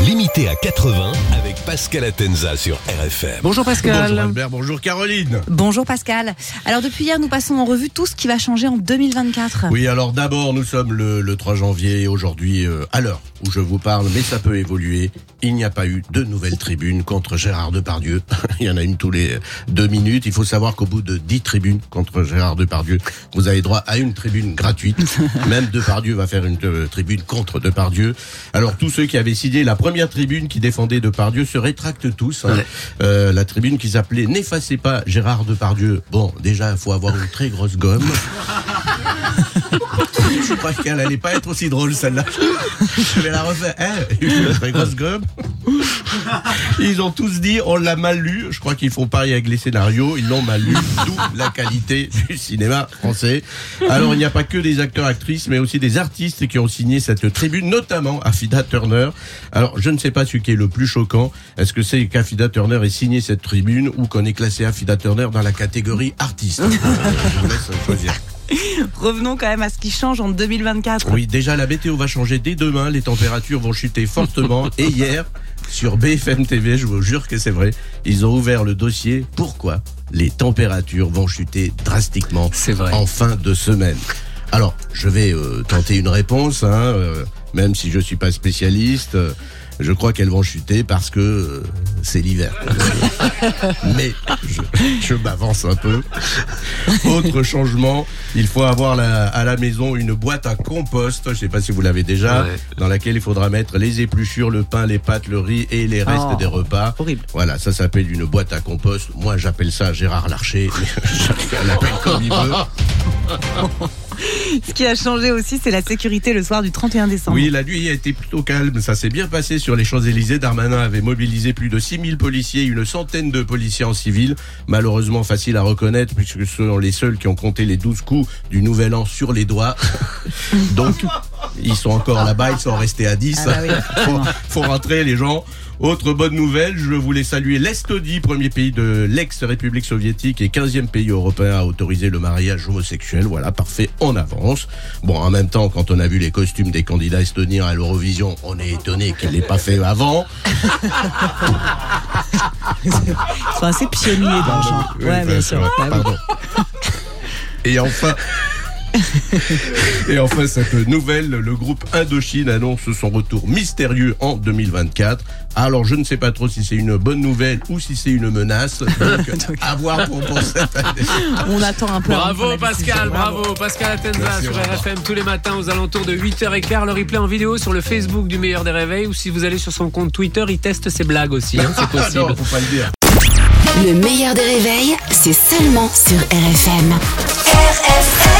Limité à 80 avec Pascal Atenza sur RFM. Bonjour Pascal. Bonjour Albert, bonjour Caroline. Bonjour Pascal. Alors depuis hier, nous passons en revue tout ce qui va changer en 2024. Oui, alors d'abord, nous sommes le, 3 janvier, aujourd'hui euh, à l'heure où je vous parle, mais ça peut évoluer. Il n'y a pas eu de nouvelles tribunes contre Gérard Depardieu. Il y en a une tous les deux minutes. Il faut savoir qu'au bout de dix tribunes contre Gérard Depardieu, vous avez droit à une tribune gratuite. Même Depardieu va faire une euh, tribune contre Depardieu. Alors tous ceux qui avaient signé la première tribune qui défendait Depardieu se rétractent tous. Hein. Euh, la tribune qui s'appelait N'effacez pas Gérard Depardieu. Bon, déjà, il faut avoir une très grosse gomme. je crois qu'elle allait pas être aussi drôle celle-là. Je vais la refaire. Hein une très grosse gomme. Ils ont tous dit on l'a mal lu. Je crois qu'ils font pareil avec les scénarios. Ils l'ont mal lu. D'où la qualité du cinéma français. Alors il n'y a pas que des acteurs actrices, mais aussi des artistes qui ont signé cette tribune, notamment Affida Turner. Alors je ne sais pas ce qui est le plus choquant. Est-ce que c'est qu'Affida Turner ait signé cette tribune ou qu'on ait classé Affida Turner dans la catégorie artiste? Je vous laisse choisir. Revenons quand même à ce qui change en 2024. Oui, déjà la météo va changer dès demain, les températures vont chuter fortement et hier sur BFM TV, je vous jure que c'est vrai, ils ont ouvert le dossier pourquoi les températures vont chuter drastiquement en fin de semaine? Alors, je vais euh, tenter une réponse, hein, euh, même si je suis pas spécialiste. Je crois qu'elles vont chuter parce que euh, c'est l'hiver. Mais je, m'avance un peu. Autre changement, il faut avoir à la maison une boîte à compost, je sais pas si vous l'avez déjà, dans laquelle il faudra mettre les épluchures, le pain, les pâtes, le riz et les restes oh, des repas. Horrible. Voilà, ça s'appelle une boîte à compost. Moi, j'appelle ça Gérard Larcher. Chacun l'appelle comme il veut. Ce qui a changé aussi, c'est la sécurité le soir du 31 décembre. Oui, la nuit a été plutôt calme. Ça s'est bien passé sur les Champs-Élysées. Darmanin avait mobilisé plus de 6000 policiers, une centaine de policiers en civil. Malheureusement, facile à reconnaître puisque ce sont les seuls qui ont compté les 12 coups du nouvel an sur les doigts. Donc, ils sont encore là-bas, ils sont restés à 10. Ah bah faut rentrer les gens. Autre bonne nouvelle, je voulais saluer l'Estonie, premier pays de l'ex-République soviétique et 15e pays européen à autoriser le mariage homosexuel. Voilà, parfait, en avance. Bon, en même temps, quand on a vu les costumes des candidats estoniens à l'Eurovision, on est étonné qu'ils l'aient pas fait avant. Ils sont assez pionniers dans le genre. Ouais, bien sûr. Pardon. Et enfin, Et enfin, cette nouvelle, le groupe Indochine annonce son retour mystérieux en 2024. Alors, je ne sais pas trop si c'est une bonne nouvelle ou si c'est une menace. Donc, à voir pour, cette année. On attend un peu. Bravo Pascal, bravo. Pascal Atenza sur RFM tous les matins aux alentours de 8h15. Le replay en vidéo sur le Facebook du meilleur des réveils ou si vous allez sur son compte Twitter, il teste ses blagues aussi. Hein, c'est possible. non, faut pas le dire. Le meilleur des réveils, c'est seulement sur RFM. RFM.